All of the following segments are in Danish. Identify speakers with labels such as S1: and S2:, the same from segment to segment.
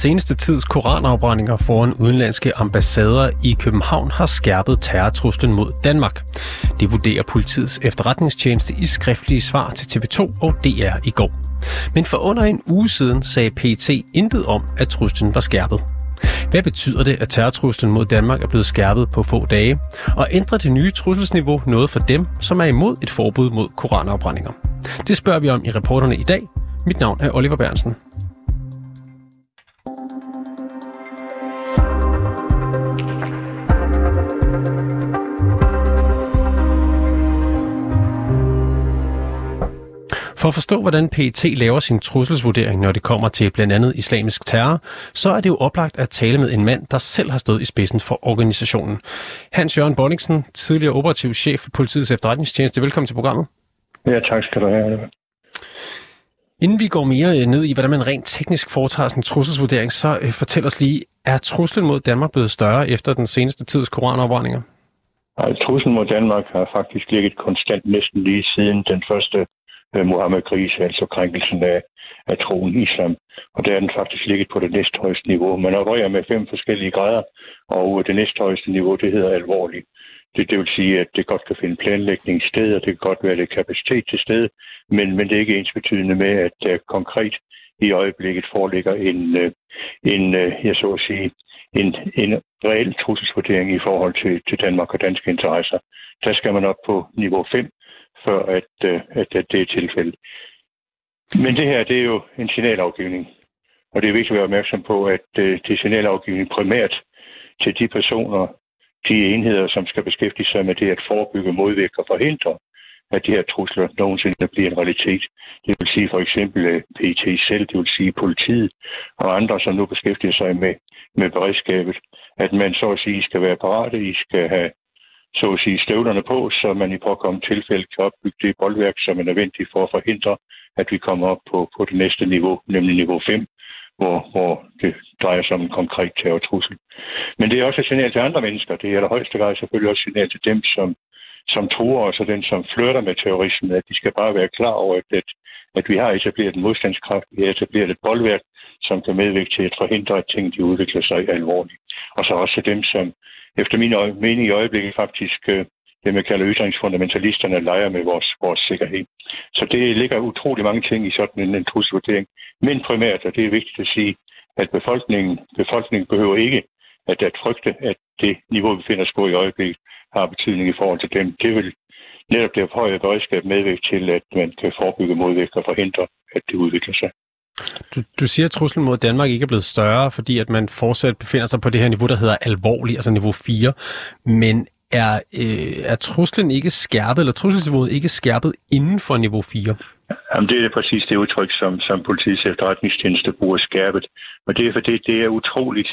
S1: Seneste tids koranafbrændinger foran udenlandske ambassader i København har skærpet terrortruslen mod Danmark. Det vurderer politiets efterretningstjeneste i skriftlige svar til TV2 og DR i går. Men for under en uge siden sagde PT intet om, at truslen var skærpet. Hvad betyder det, at terrortruslen mod Danmark er blevet skærpet på få dage? Og ændrer det nye trusselsniveau noget for dem, som er imod et forbud mod koranafbrændinger? Det spørger vi om i reporterne i dag. Mit navn er Oliver Bernsen. For at forstå, hvordan PET laver sin trusselsvurdering, når det kommer til blandt andet islamisk terror, så er det jo oplagt at tale med en mand, der selv har stået i spidsen for organisationen. Hans Jørgen Bonningsen, tidligere operativ chef for politiets efterretningstjeneste. Velkommen til programmet.
S2: Ja, tak skal du have.
S1: Inden vi går mere øh, ned i, hvordan man rent teknisk foretager sådan en trusselsvurdering, så øh, fortæl os lige, er truslen mod Danmark blevet større efter den seneste tids koranopbrændinger?
S2: Nej, truslen mod Danmark har faktisk ligget konstant næsten lige siden den første øh, Mohammed Gris, altså krænkelsen af, af troen islam. Og der er den faktisk ligget på det næsthøjeste niveau. Man opererer med fem forskellige grader, og øh, det næsthøjeste niveau, det hedder alvorligt. Det, det vil sige, at det godt kan finde planlægning sted, og det kan godt være lidt kapacitet til stede, men, men det er ikke ens betydende med, at der konkret i øjeblikket foreligger en, uh, en uh, jeg så at sige, en, en reel trusselsvurdering i forhold til, til Danmark og danske interesser. Der skal man op på niveau 5, før at, øh, at, at det er tilfældet. Men det her, det er jo en signalafgivning. Og det er vigtigt at være opmærksom på, at øh, det er signalafgivning primært til de personer, de enheder, som skal beskæftige sig med det at forebygge, modvirke og forhindre, at de her trusler nogensinde bliver en realitet. Det vil sige for eksempel PT selv, det vil sige politiet og andre, som nu beskæftiger sig med, med beredskabet, at man så at sige skal være parate, I skal have så at sige støvlerne på, så man i påkommende tilfælde kan opbygge det boldværk, som er nødvendigt for at forhindre, at vi kommer op på, på det næste niveau, nemlig niveau 5, hvor, hvor det drejer sig om en konkret terrortrussel. Men det er også et signal til andre mennesker. Det er der højeste grad selvfølgelig også et signal til dem, som, som tror os, og den, som flytter med terrorismen, at de skal bare være klar over, at, at, at vi har etableret en modstandskraft, vi har etableret et boldværk, som kan medvirke til at forhindre, at ting de udvikler sig alvorligt. Og så også dem, som efter min mening i øjeblikket faktisk øh, det, man kalder ytringsfundamentalisterne, leger med vores, vores sikkerhed. Så det ligger utrolig mange ting i sådan en, en trusselvurdering. Men primært, og det er vigtigt at sige, at befolkningen, befolkningen behøver ikke at, at frygte, at det niveau, vi finder os på i øjeblikket, har betydning i forhold til dem. Det vil netop det høje beredskab medvægt til, at man kan forebygge, modvirke og forhindre, at det udvikler sig.
S1: Du, du siger, at truslen mod Danmark ikke er blevet større, fordi at man fortsat befinder sig på det her niveau, der hedder alvorlig, altså niveau 4. Men er, øh, er truslen ikke skærpet, eller trusselsniveauet ikke skærpet inden for niveau 4?
S2: Jamen, det er præcis det udtryk, som, som politiets efterretningstjeneste bruger skærpet. Og det er fordi, det er utroligt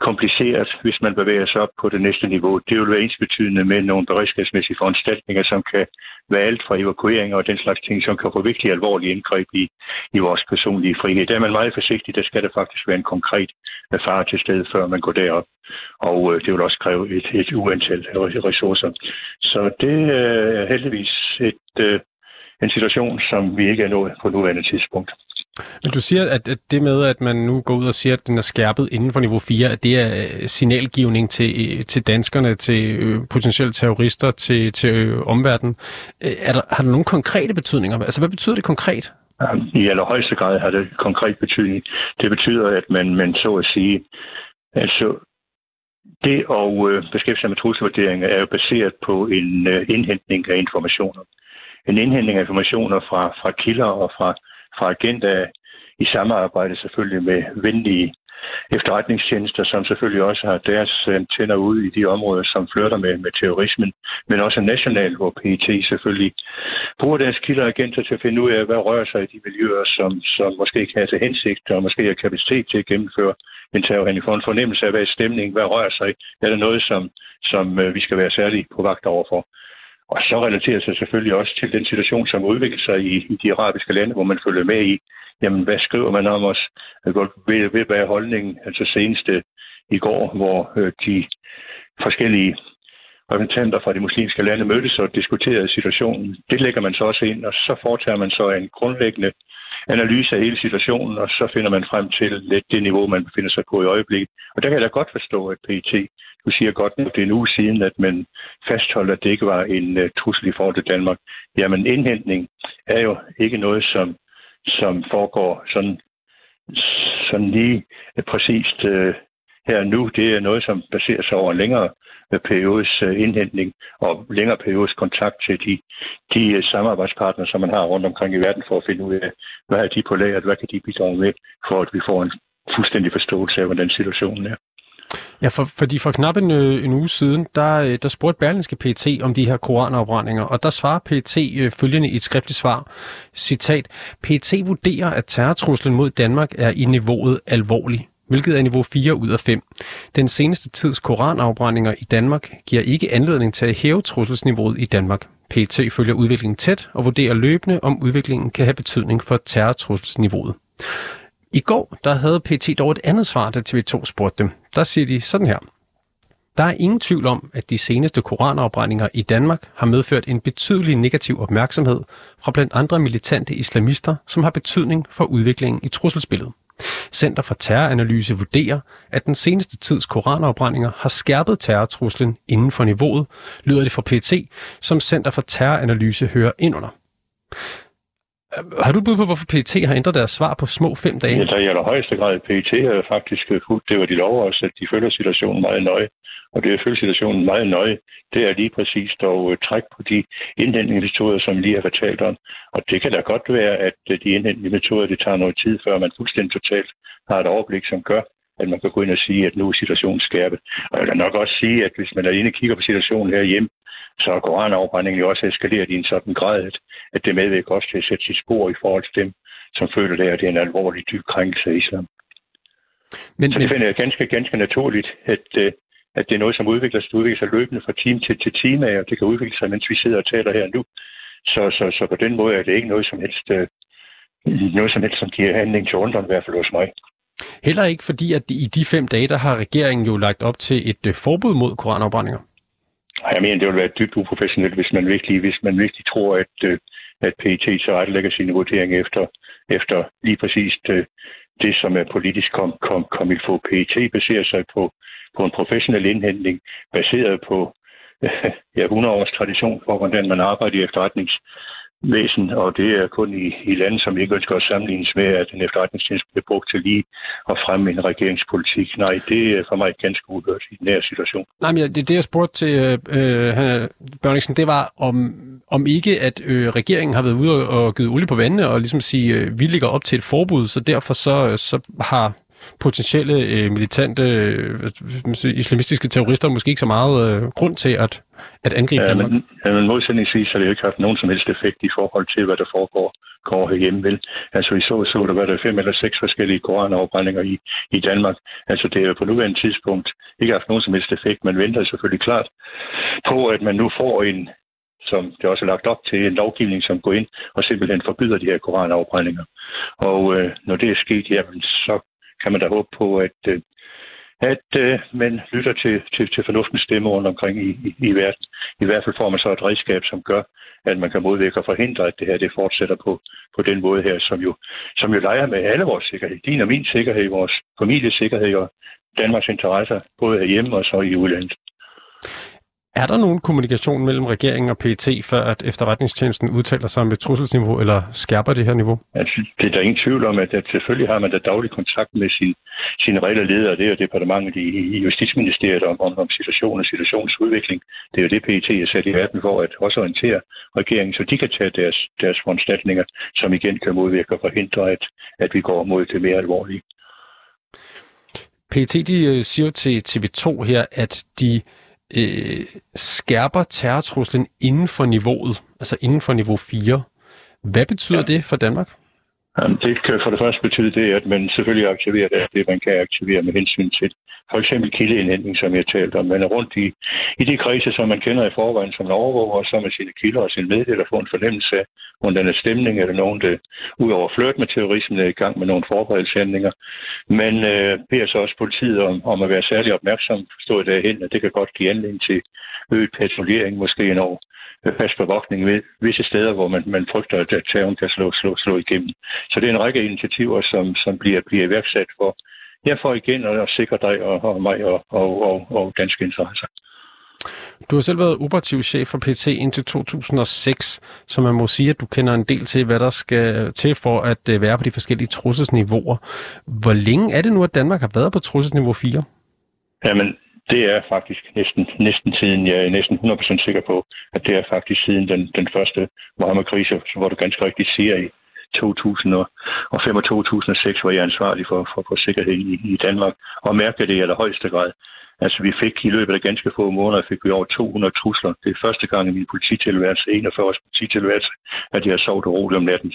S2: kompliceret, hvis man bevæger sig op på det næste niveau. Det vil være ensbetydende med nogle beredskabsmæssige foranstaltninger, som kan være alt fra evakuering og den slags ting, som kan få virkelig alvorlige indgreb i, i vores personlige frihed. Der er man meget forsigtig, der skal der faktisk være en konkret fare til stede, før man går derop. Og øh, det vil også kræve et, et uantal ressourcer. Så det er heldigvis et, øh, en situation, som vi ikke er nået på nuværende tidspunkt.
S1: Men du siger, at det med, at man nu går ud og siger, at den er skærpet inden for niveau 4, at det er øh, signalgivning til, øh, til danskerne, til øh, potentielle terrorister, til, til øh, omverdenen. Er der, har der nogle konkrete betydninger? Altså, hvad betyder det konkret?
S2: I allerhøjeste grad har det konkret betydning. Det betyder, at man, man så at sige, altså det at beskæftige sig med trusselvurderinger er jo baseret på en indhentning af informationer. En indhentning af informationer fra, fra kilder og fra fra Agenda i samarbejde selvfølgelig med venlige efterretningstjenester, som selvfølgelig også har deres antænder ude i de områder, som flytter med, med terrorismen, men også nationalt, hvor PET selvfølgelig bruger deres kilder agenter til at finde ud af, hvad rører sig i de miljøer, som, som måske ikke har til hensigt, og måske har kapacitet til at gennemføre en terrorhandling. For en fornemmelse af, hvad er stemning, hvad rører sig, er der noget, som, som øh, vi skal være særligt på vagt overfor. Og så relaterer sig selvfølgelig også til den situation, som udvikler sig i, i de arabiske lande, hvor man følger med i, jamen hvad skriver man om os? Ved, ved hvad er holdningen? Altså seneste øh, i går, hvor øh, de forskellige repræsentanter fra de muslimske lande mødtes og diskuterede situationen. Det lægger man så også ind, og så foretager man så en grundlæggende analyse af hele situationen, og så finder man frem til lidt det niveau, man befinder sig på i øjeblikket. Og der kan jeg da godt forstå, at PET, du siger godt, nu, det er en uge siden, at man fastholdt, at det ikke var en uh, trussel i forhold til Danmark. Jamen, indhentning er jo ikke noget, som, som foregår sådan, sådan lige præcist uh, her nu. Det er noget, som baserer sig over en længere periodes øh, indhentning og længere periodes kontakt til de, de øh, samarbejdspartnere, som man har rundt omkring i verden for at finde ud af, hvad er de på lageret, hvad kan de bidrage med, for at vi får en fuldstændig forståelse af, hvordan situationen er.
S1: Ja, for, fordi for knap en, øh, en uge siden, der, der spurgte Berlingske PT om de her koranafbrændinger, og der svarer PT følgende i et skriftligt svar, citat, PT vurderer, at terrortruslen mod Danmark er i niveauet alvorlig hvilket er niveau 4 ud af 5. Den seneste tids koranafbrændinger i Danmark giver ikke anledning til at hæve trusselsniveauet i Danmark. PT følger udviklingen tæt og vurderer løbende, om udviklingen kan have betydning for terrortrusselsniveauet. I går der havde PT dog et andet svar, da TV2 spurgte dem. Der siger de sådan her. Der er ingen tvivl om, at de seneste koranafbrændinger i Danmark har medført en betydelig negativ opmærksomhed fra blandt andre militante islamister, som har betydning for udviklingen i trusselsbilledet. Center for Terroranalyse vurderer, at den seneste tids koranafbrændinger har skærpet terrortruslen inden for niveauet, lyder det fra PT, som Center for Terroranalyse hører ind under. Har du bud på, hvorfor PT har ændret deres svar på små fem dage?
S2: Ja, der er i højeste grad. PT har øh, faktisk øh, fuldt det, var de lover os, at de følger situationen meget nøje. Og det at følge situationen meget nøje, det er lige præcis at uh, trække på de indhentningsmetoder, som lige har fortalt om. Og det kan da godt være, at uh, de indhentningsmetoder, det tager noget tid, før man fuldstændig totalt har et overblik, som gør, at man kan gå ind og sige, at nu er situationen skærpet. Og jeg vil nok også sige, at hvis man er og kigger på situationen herhjemme, så er koranafbrændingen jo også eskaleret i en sådan grad, at, det medvirker også til at sætte sit spor i forhold til dem, som føler det, at det er en alvorlig dyb krænkelse af islam. Men, så det finder jeg ganske, ganske naturligt, at, uh, at det er noget, som udvikler sig, udvikler sig løbende fra time til, til time, og det kan udvikle sig, mens vi sidder og taler her nu. Så, så, så på den måde er det ikke noget som helst, uh, noget som helst, som giver handling til undren, i hvert fald hos mig.
S1: Heller ikke fordi, at i de fem dage, der har regeringen jo lagt op til et uh, forbud mod koranafbrændinger.
S2: Jeg mener, det vil være dybt uprofessionelt, hvis man virkelig, hvis man virkelig tror, at, uh, at PET så lægger sine vurderinger efter, efter lige præcis det, det, som er politisk kom, kom, kom i få. PET baserer sig på på en professionel indhentning, baseret på ja, 100 års tradition for, hvordan man arbejder i efterretningsvæsen, og det er kun i, i lande, som ikke ønsker at sammenlignes med, at en efterretningstjeneste bliver brugt til lige at fremme en regeringspolitik. Nej, det er for mig ganske uhørt i den her situation.
S1: Nej, men det, det jeg spurgte til øh, øh Børningsen, det var om, om ikke, at øh, regeringen har været ude og, og givet olie på vandene og ligesom sige, øh, vi ligger op til et forbud, så derfor så, øh, så har potentielle øh, militante øh, islamistiske terrorister måske ikke så meget øh, grund til at, at angribe ja, Danmark. Men,
S2: ja, men modsætningsvis har det jo ikke haft nogen som helst effekt i forhold til, hvad der foregår går herhjemme vel. Altså vi så, så der var der fem eller seks forskellige koranafbrændinger i, i Danmark. Altså det er på nuværende tidspunkt ikke haft nogen som helst effekt. Man venter selvfølgelig klart på, at man nu får en, som det også er lagt op til, en lovgivning, som går ind og simpelthen forbyder de her koranafbrændinger. Og øh, når det er sket, jamen, så kan man da håbe på, at, øh, at øh, man lytter til, til, til fornuftens stemme rundt omkring i, i, i verden. I hvert fald får man så et redskab, som gør, at man kan modvirke og forhindre, at det her det fortsætter på, på den måde her, som jo, som jo leger med alle vores sikkerhed. Din og min sikkerhed, vores families sikkerhed og Danmarks interesser, både herhjemme og så i udlandet.
S1: Er der nogen kommunikation mellem regeringen og PET, før at efterretningstjenesten udtaler sig med trusselsniveau, eller skærper det her niveau?
S2: Altså, det er der ingen tvivl om, at, at selvfølgelig har man da daglig kontakt med sin, sine reelle ledere, det er departementet i, i Justitsministeriet om, om, om situationen og situationsudvikling. Det er jo det, PET er sat i verden for at også orientere regeringen, så de kan tage deres, deres foranstaltninger, som igen kan modvirke og forhindre, at, at vi går mod det mere alvorlige.
S1: PET de øh, siger til TV2 her, at de øh, skærper terrortruslen inden for niveauet, altså inden for niveau 4. Hvad betyder ja. det for Danmark?
S2: Jamen, det kan for det første betyde det, at man selvfølgelig aktiverer det, det man kan aktivere med hensyn til for eksempel kildeindhentning, som jeg talte om. Man er rundt i, i de kredse, som man kender i forvejen, som en overvåger, og så med sine kilder og sine meddeler får en fornemmelse af, hvordan er stemning, er der nogen, der udover flørt med terrorismen er i gang med nogle forberedelseshandlinger. Men øh, beder så også politiet om, om at være særlig opmærksom, stå derhen, at det kan godt give anledning til øget patruljering, måske en år øh, fast bevogtning ved visse steder, hvor man, man frygter, at terroren kan slå, slå, slå igennem. Så det er en række initiativer, som, som bliver, bliver iværksat for, ja, for igen at sikre dig og, og mig og, og, og, og danske interesser.
S1: Du har selv været operativ chef for PT indtil 2006, så man må sige, at du kender en del til, hvad der skal til for at øh, være på de forskellige trusselsniveauer. Hvor længe er det nu, at Danmark har været på trusselsniveau 4?
S2: Jamen, det er faktisk næsten, næsten siden, jeg er næsten 100% sikker på, at det er faktisk siden den, den første Mohammed-krise, hvor du ganske rigtigt siger i 2005 og 2006, var jeg ansvarlig for, for, for sikkerhed i, i Danmark, og mærkede det i allerhøjeste grad. Altså, vi fik i løbet af ganske få måneder, fik vi over 200 trusler. Det er første gang i min polititilværelse, 41 års polititilværelse, at jeg har sovet roligt om natten.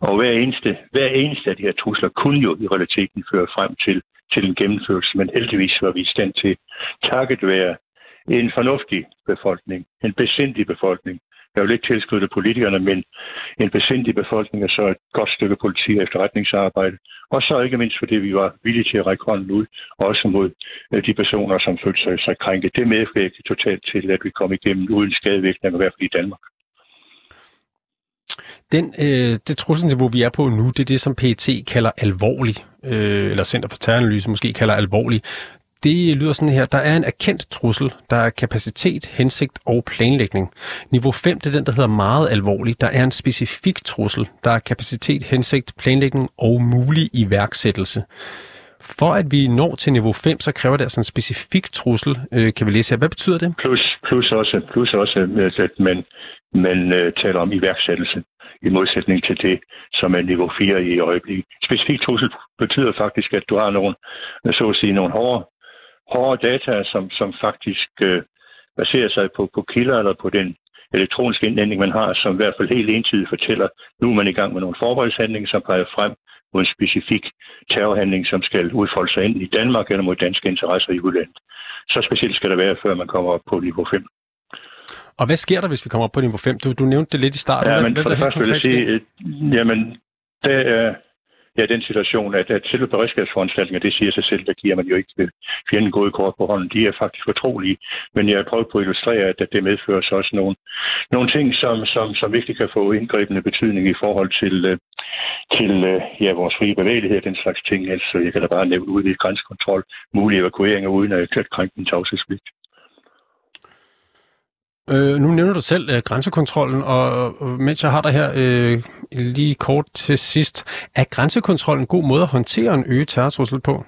S2: Og hver eneste, hver eneste af de her trusler kunne jo i realiteten føre frem til, til en gennemførelse, men heldigvis var vi i stand til, takket være en fornuftig befolkning, en besindig befolkning, jeg vil ikke tilskyde politikerne, men en besindig befolkning og så et godt stykke politi og efterretningsarbejde. Og så ikke mindst, fordi vi var villige til at række hånden ud, også mod øh, de personer, som følte sig, sig krænket. Det medvirkede totalt til, at vi kom igennem uden skadevirkninger, i hvert fald i Danmark.
S1: Den, øh, det trusselsniveau, vi er på nu, det er det, som PET kalder alvorlig, øh, eller Center for Terroranalyse måske kalder alvorlig. Det lyder sådan her. Der er en erkendt trussel. Der er kapacitet, hensigt og planlægning. Niveau 5, det er den, der hedder meget alvorlig. Der er en specifik trussel. Der er kapacitet, hensigt, planlægning og mulig iværksættelse. For at vi når til niveau 5, så kræver det altså en specifik trussel, øh, kan vi læse her. Hvad betyder det?
S2: Plus, plus også, plus også øh, at man, man uh, taler om iværksættelse i modsætning til det, som er niveau 4 i øjeblikket. Specifik trussel betyder faktisk, at du har nogle, så at sige, nogle hårde hårde data, som, som faktisk øh, baserer sig på, på kilder eller på den elektroniske indlænding, man har, som i hvert fald helt entydigt fortæller, nu er man i gang med nogle forholdshandlinger, som peger frem mod en specifik terrorhandling, som skal udfolde sig enten i Danmark eller mod danske interesser i udlandet. Så specielt skal det være, før man kommer op på niveau 5.
S1: Og hvad sker der, hvis vi kommer op på niveau 5? Du, du nævnte det lidt i starten.
S2: Ja, men hvad, for det første vil jeg sige, øh, jamen, det er, ja, den situation, at, at selve beredskabsforanstaltninger, det siger sig selv, der giver man jo ikke fjenden gode kort på hånden. De er faktisk fortrolige, men jeg har prøvet på at illustrere, at, det medfører så også nogle, nogle ting, som, som, som virkelig kan få indgribende betydning i forhold til, øh, til øh, ja, vores frie bevægelighed den slags ting. Altså, jeg kan da bare nævne udvidet grænsekontrol, mulige evakueringer uden at krænke en tavshedspligt.
S1: Øh, nu nævner du selv øh, grænsekontrollen, og, og mens jeg har dig her øh, lige kort til sidst, er grænsekontrollen en god måde at håndtere en øget terrortrussel på?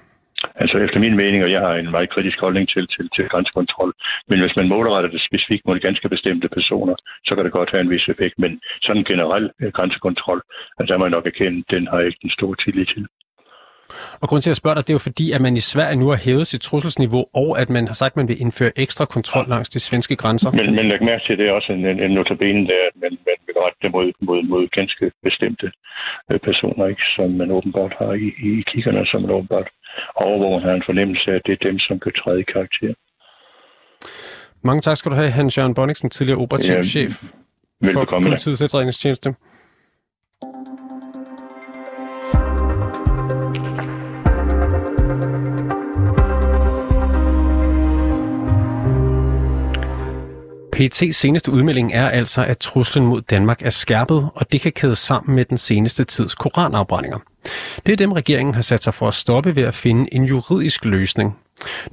S2: Altså efter min mening, og jeg har en meget kritisk holdning til, til, til grænsekontrol, men hvis man målretter det specifikt mod ganske bestemte personer, så kan det godt have en vis effekt, men sådan generel øh, grænsekontrol, altså der må jeg nok erkende, den har jeg ikke den store tillid til.
S1: Og grund til at spørge dig, det er jo fordi, at man i Sverige nu har hævet sit trusselsniveau, og at man har sagt, at man vil indføre ekstra kontrol langs de svenske grænser.
S2: Men, men læg mærke til, at det er også en, en, en notabene, der, at man, man vil rette det mod, mod, mod ganske bestemte øh, personer, ikke, som man åbenbart har i, i kiggerne, som man åbenbart overvåger, har en fornemmelse af, at det er dem, som kan træde i karakter.
S1: Mange tak skal du have, Hans Jørgen Bonniksen, tidligere operativ ja, chef for politiets efterretningstjeneste. PET's seneste udmelding er altså, at truslen mod Danmark er skærpet, og det kan kædes sammen med den seneste tids koranafbrændinger. Det er dem, regeringen har sat sig for at stoppe ved at finde en juridisk løsning.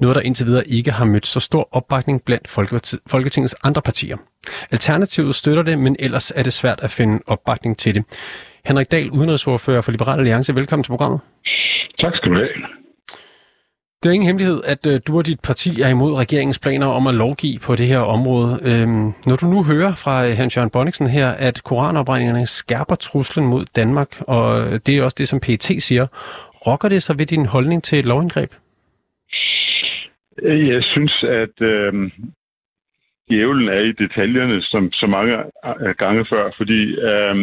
S1: Noget, der indtil videre ikke har mødt så stor opbakning blandt Folketingets andre partier. Alternativet støtter det, men ellers er det svært at finde opbakning til det. Henrik Dahl, udenrigsordfører for Liberal Alliance, velkommen til programmet.
S3: Tak skal du have.
S1: Det er ingen hemmelighed, at øh, du og dit parti er imod regeringens planer om at lovgive på det her område. Øhm, når du nu hører fra øh, Hans Jørgen Bonniksen her, at koranopbrændingerne skærper truslen mod Danmark, og øh, det er også det, som PET siger, rokker det så ved din holdning til et lovindgreb?
S3: Øh, jeg synes, at øh, djævlen er i detaljerne, som så mange øh, gange før, fordi øh,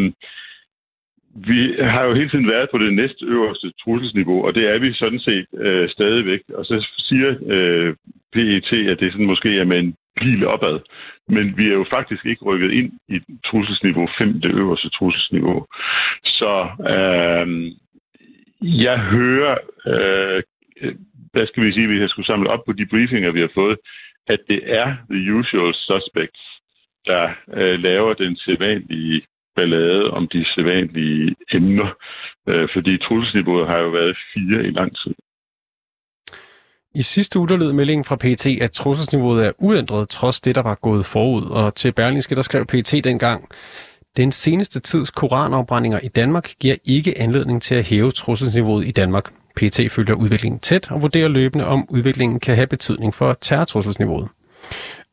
S3: vi har jo hele tiden været på det næst øverste trusselsniveau, og det er vi sådan set øh, stadigvæk. Og så siger øh, PET, at det sådan måske er med en pil opad. Men vi er jo faktisk ikke rykket ind i trusselsniveau 5, det øverste trusselsniveau. Så øh, jeg hører, øh, hvad skal vi sige, hvis jeg skulle samle op på de briefinger, vi har fået, at det er the usual suspects, der øh, laver den sædvanlige ballade om de sædvanlige emner, øh, fordi trusselsniveauet har jo været fire i lang tid.
S1: I sidste uge der lød meldingen fra PT, at trusselsniveauet er uændret, trods det, der var gået forud. Og til Berlingske, der skrev PT dengang, den seneste tids koranafbrændinger i Danmark giver ikke anledning til at hæve trusselsniveauet i Danmark. PT følger udviklingen tæt og vurderer løbende, om udviklingen kan have betydning for terrortrusselsniveauet.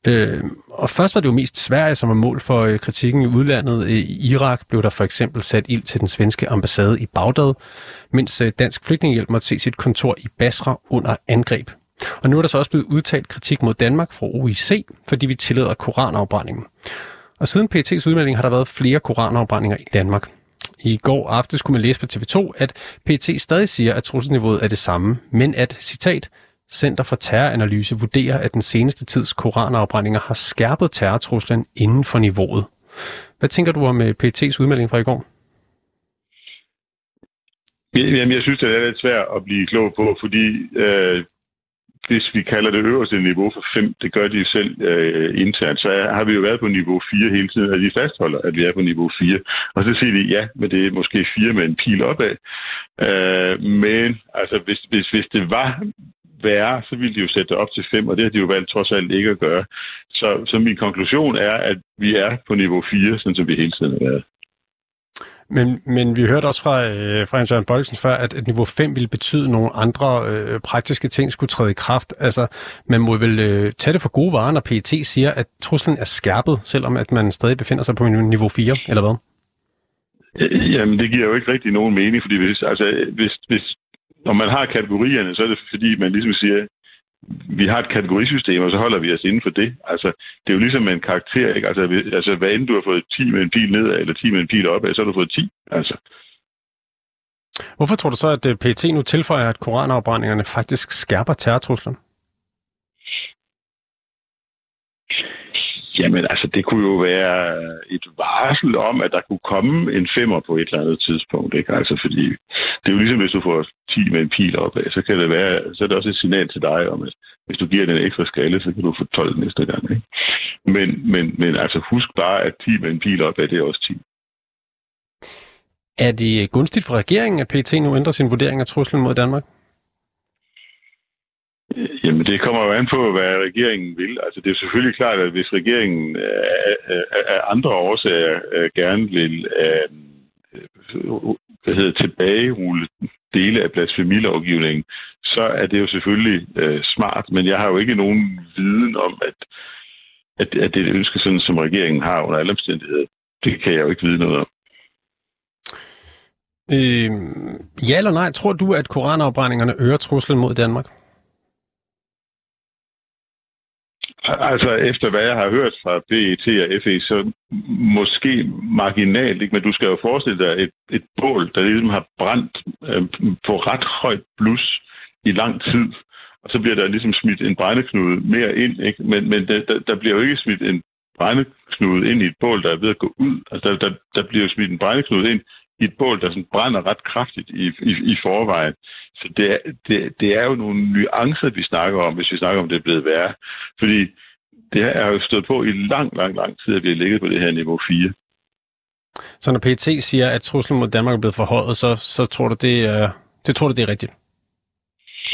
S1: Øh, og først var det jo mest Sverige, som var mål for øh, kritikken i udlandet. Øh, I Irak blev der for eksempel sat ild til den svenske ambassade i Bagdad, mens øh, Dansk Flygtningehjælp måtte se sit kontor i Basra under angreb. Og nu er der så også blevet udtalt kritik mod Danmark fra OIC, fordi vi tillader koranafbrændingen. Og siden PET's udmelding har der været flere koranafbrændinger i Danmark. I går aftes kunne man læse på TV2, at PET stadig siger, at trusselsniveauet er det samme, men at, citat, Center for Terroranalyse vurderer, at den seneste tids koranafbrændinger har skærpet terrortruslen inden for niveauet. Hvad tænker du om øh, PT's PET's udmelding fra i går?
S3: Jamen, jeg synes, det er lidt svært at blive klog på, fordi øh, hvis vi kalder det øverste niveau for 5, det gør de selv øh, internt, så har vi jo været på niveau 4 hele tiden, og de fastholder, at vi er på niveau 4. Og så siger de, ja, men det er måske 4 med en pil opad. Øh, men altså, hvis, hvis, hvis det var værre, så ville de jo sætte det op til 5, og det har de jo valgt trods alt ikke at gøre. Så, så min konklusion er, at vi er på niveau 4, sådan som vi hele tiden har været.
S1: Men, men vi hørte også fra, øh, fra Jørgen Bøjlsen før, at, at niveau 5 ville betyde, at nogle andre øh, praktiske ting skulle træde i kraft. Altså, man må vel øh, tage det for gode varer, når PET siger, at truslen er skærpet, selvom at man stadig befinder sig på niveau 4, eller hvad?
S3: Jamen, det giver jo ikke rigtig nogen mening, fordi hvis, altså, hvis, hvis når man har kategorierne, så er det fordi, man ligesom siger, vi har et kategorisystem, og så holder vi os inden for det. Altså, det er jo ligesom en karakter, ikke? Altså, altså hvad end du har fået 10 med en pil nedad, eller 10 med en pil opad, så har du fået 10. Altså.
S1: Hvorfor tror du så, at øh, PT nu tilføjer, at koranafbrændingerne faktisk skærper terrortruslen?
S3: Jamen, altså, det kunne jo være et varsel om, at der kunne komme en femmer på et eller andet tidspunkt, ikke? Altså, fordi det er jo ligesom, hvis du får 10 med en pil opad, så kan det være, så er det også et signal til dig om, at hvis du giver den en ekstra skalle, så kan du få 12 næste gang, ikke? Men, men, men altså, husk bare, at 10 med en pil opad, det er også 10.
S1: Er det gunstigt for regeringen, at PT nu ændrer sin vurdering af truslen mod Danmark?
S3: Det kommer jo an på, hvad regeringen vil. Altså, det er selvfølgelig klart, at hvis regeringen øh, øh, øh, af andre årsager gerne vil hvad hedder, tilbagerulle dele af blasfemilovgivningen, så er det jo selvfølgelig smart. Men jeg har jo ikke nogen viden om, at, at, at det er et ønske, sådan, som regeringen har under alle omstændigheder. Det kan jeg jo ikke vide noget om.
S1: Øh, ja eller nej, tror du, at koranafbrændingerne øger truslen mod Danmark?
S3: Altså, efter hvad jeg har hørt fra BET og FE, så måske marginalt, ikke? men du skal jo forestille dig et, et bål, der ligesom har brændt øh, på ret højt blus i lang tid, og så bliver der ligesom smidt en brændeknude mere ind, ikke? men, men der, der bliver jo ikke smidt en brændeknude ind i et bål, der er ved at gå ud. Altså, der, der, der bliver jo smidt en brændeknude ind i et bål, der sådan brænder ret kraftigt i, i, i forvejen. Så det er, det, det er jo nogle nuancer, vi snakker om, hvis vi snakker om, det er blevet værre. Fordi det er jo stået på i lang, lang, lang tid, at vi har ligget på det her niveau 4.
S1: Så når PT siger, at truslen mod Danmark er blevet forhøjet, så, så tror du, det øh, det tror du, det er rigtigt?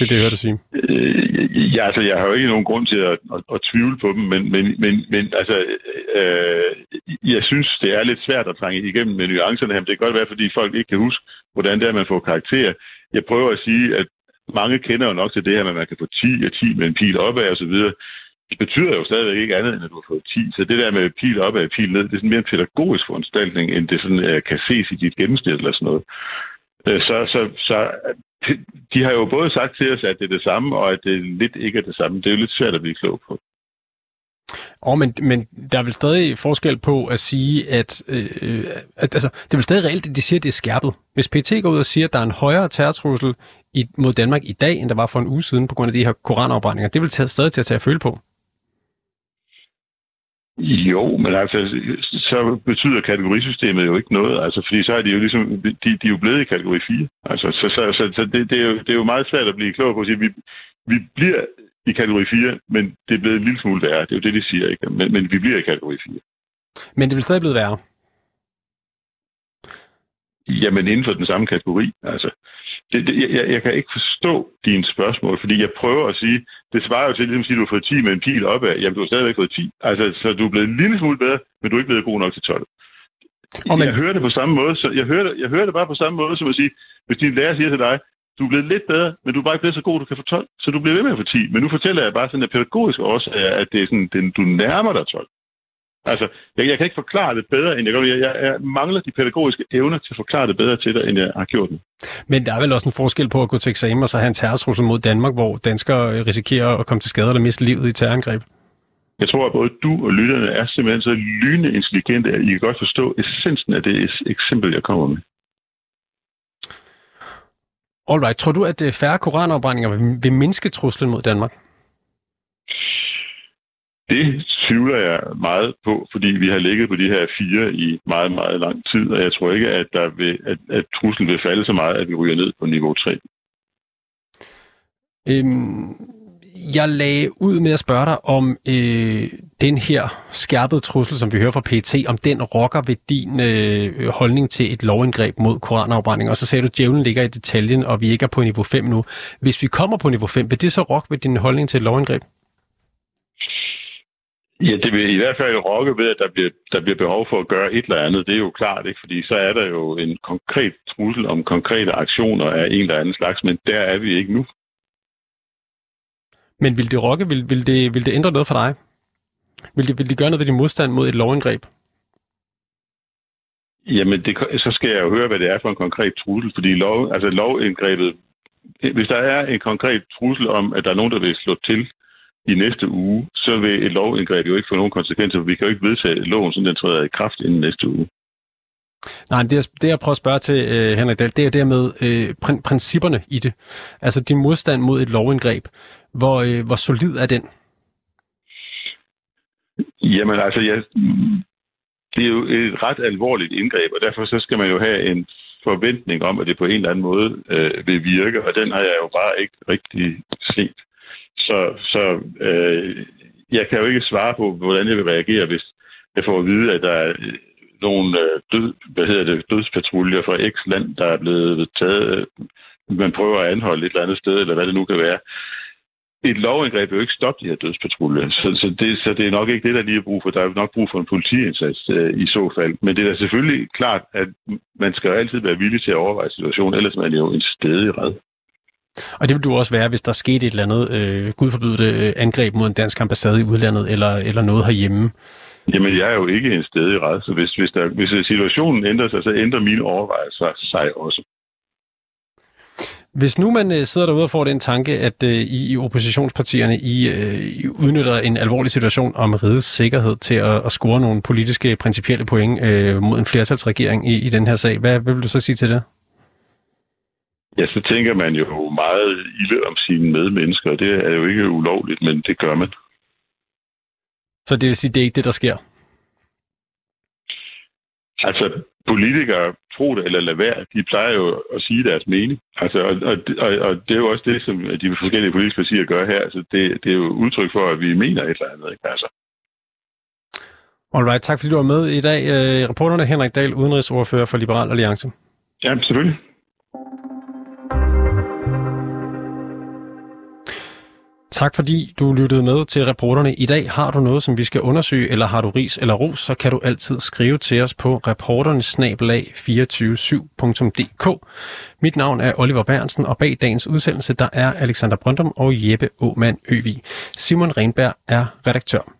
S1: Det er det, jeg hørte sige.
S3: Øh, ja, altså, jeg har jo ikke nogen grund til at, at, at tvivle på dem, men, men, men, men altså, øh, jeg synes, det er lidt svært at trænge igennem med nuancerne her. Men det kan godt være, fordi folk ikke kan huske, hvordan det er, man får karakter. Jeg prøver at sige, at mange kender jo nok til det her med, at man kan få 10 og 10 med en pil opad og så videre. Det betyder jo stadigvæk ikke andet, end at du har fået 10. Så det der med pil opad og pil ned, det er sådan mere en pædagogisk foranstaltning, end det sådan, uh, kan ses i dit gennemsnit eller sådan noget. Øh, så, så, så de har jo både sagt til os, at det er det samme, og at det lidt ikke er det samme. Det er jo lidt svært at blive klog på.
S1: Oh, men, men der er vel stadig forskel på at sige, at, øh, at altså, det er vel stadig reelt, at de siger, at det er skærpet. Hvis PT går ud og siger, at der er en højere terrortrussel i, mod Danmark i dag, end der var for en uge siden på grund af de her koranafbrændinger, det vil tage, stadig til at tage at føle på.
S3: Jo, men altså, så betyder kategorisystemet jo ikke noget, altså, fordi så er de jo ligesom, de, de er jo blevet i kategori 4. Altså, så, så, så, så det, det, er jo, det er jo meget svært at blive klog på at sige, vi, vi bliver i kategori 4, men det er blevet en lille smule værre. Det er jo det, de siger, ikke? Men, men vi bliver i kategori 4.
S1: Men det vil stadig blive værre.
S3: Jamen inden for den samme kategori. Altså, det, det, jeg, jeg kan ikke forstå dine spørgsmål, fordi jeg prøver at sige, det svarer jo til ligesom at sige, at du har fået 10 med en pil opad. Jamen, du har stadigvæk fået 10. Altså, så du er blevet en lille smule bedre, men du er ikke blevet god nok til 12. Oh, men... Jeg hører det på samme måde, så jeg hører, det, jeg hører det bare på samme måde, som at sige, hvis din lærer siger til dig, du er blevet lidt bedre, men du er bare ikke blevet så god, du kan få 12, så du bliver ved med at få 10. Men nu fortæller jeg bare sådan en pædagogisk årsag, at det er sådan, den, du nærmer dig 12. Altså, jeg, jeg kan ikke forklare det bedre, end jeg gør. Jeg, jeg, jeg mangler de pædagogiske evner til at forklare det bedre til dig, end jeg har gjort det.
S1: Men der er vel også en forskel på at gå til eksamen og så have en terrortrussel mod Danmark, hvor danskere risikerer at komme til skade eller miste livet i terrorangreb?
S3: Jeg tror, at både du og lytterne er simpelthen så lynende intelligente, at I kan godt forstå essensen af det eksempel, jeg kommer med.
S1: Alright. Tror du, at øh, færre koranafbrændinger vil mindske truslen mod Danmark?
S3: Det tvivler jeg meget på, fordi vi har ligget på de her fire i meget, meget lang tid, og jeg tror ikke, at, der vil, at, at truslen vil falde så meget, at vi ryger ned på niveau 3.
S1: Øhm, jeg lagde ud med at spørge dig om øh, den her skærpede trussel, som vi hører fra PT, om den rokker ved din øh, holdning til et lovindgreb mod koranafbrænding. Og så sagde du, at djævlen ligger i detaljen, og vi ikke er på niveau 5 nu. Hvis vi kommer på niveau 5, vil det så rokke ved din holdning til et lovindgreb?
S3: Ja, det vil i hvert fald rokke ved, at der bliver, der bliver behov for at gøre et eller andet. Det er jo klart, ikke? fordi så er der jo en konkret trussel om konkrete aktioner af en eller anden slags, men der er vi ikke nu.
S1: Men vil det rokke, vil, vil, det, vil det ændre noget for dig? Vil det, vil det gøre noget ved din modstand mod et lovindgreb?
S3: Jamen, det, så skal jeg jo høre, hvad det er for en konkret trussel, fordi lov, altså lovindgrebet, hvis der er en konkret trussel om, at der er nogen, der vil slå til i næste uge, så vil et lovindgreb jo ikke få nogen konsekvenser, for vi kan jo ikke vedtage loven, som den træder i kraft inden næste uge.
S1: Nej, det, jeg, det jeg prøver at spørge til, uh, Henrik Dahl, det er dermed uh, prin- principperne i det. Altså din modstand mod et lovindgreb. Hvor, uh, hvor solid er den?
S3: Jamen altså, jeg, det er jo et ret alvorligt indgreb, og derfor så skal man jo have en forventning om, at det på en eller anden måde uh, vil virke, og den har jeg jo bare ikke rigtig set. Så, så øh, jeg kan jo ikke svare på, hvordan jeg vil reagere, hvis jeg får at vide, at der er nogle øh, død, hvad hedder det, dødspatruljer fra X land, der er blevet taget. Øh, man prøver at anholde et eller andet sted, eller hvad det nu kan være. Et lovindgreb vil jo ikke stoppe de her dødspatruljer, så, så, det, så det er nok ikke det, der lige er brug for. Der er nok brug for en politiindsats øh, i så fald. Men det er da selvfølgelig klart, at man skal jo altid være villig til at overveje situationen, ellers man er jo en stedig red.
S1: Og det vil du også være, hvis der skete et eller andet, øh, gud forbyde øh, angreb mod en dansk ambassade i udlandet, eller, eller noget herhjemme.
S3: Jamen, jeg er jo ikke en sted i ret, så hvis, hvis, der, hvis situationen ændrer sig, så ændrer mine overvejelser sig også.
S1: Hvis nu man øh, sidder derude og får den tanke, at øh, I i oppositionspartierne I, øh, I udnytter en alvorlig situation om rigets sikkerhed til at, at score nogle politiske, principielle point øh, mod en flertalsregering i, i den her sag, hvad, hvad vil du så sige til det?
S3: Ja, så tænker man jo meget ilde om sine medmennesker, og det er jo ikke ulovligt, men det gør man.
S1: Så det vil sige, det er ikke det, der sker?
S3: Altså, politikere, tro det eller lade være, de plejer jo at sige deres mening. Altså, og, og, og, og det er jo også det, som de forskellige politiske partier gør her. Altså, det, det er jo udtryk for, at vi mener et eller andet. Ikke? Altså.
S1: Alright, tak fordi du var med i dag. Øh, reporterne Henrik Dahl, udenrigsordfører for Liberal Alliance.
S3: Ja, selvfølgelig.
S1: Tak fordi du lyttede med til reporterne i dag. Har du noget, som vi skal undersøge, eller har du ris eller ros, så kan du altid skrive til os på reporternesnabelag247.dk. Mit navn er Oliver Bernsen, og bag dagens udsendelse der er Alexander Brøndum og Jeppe Åmand Øvig. Simon Renberg er redaktør.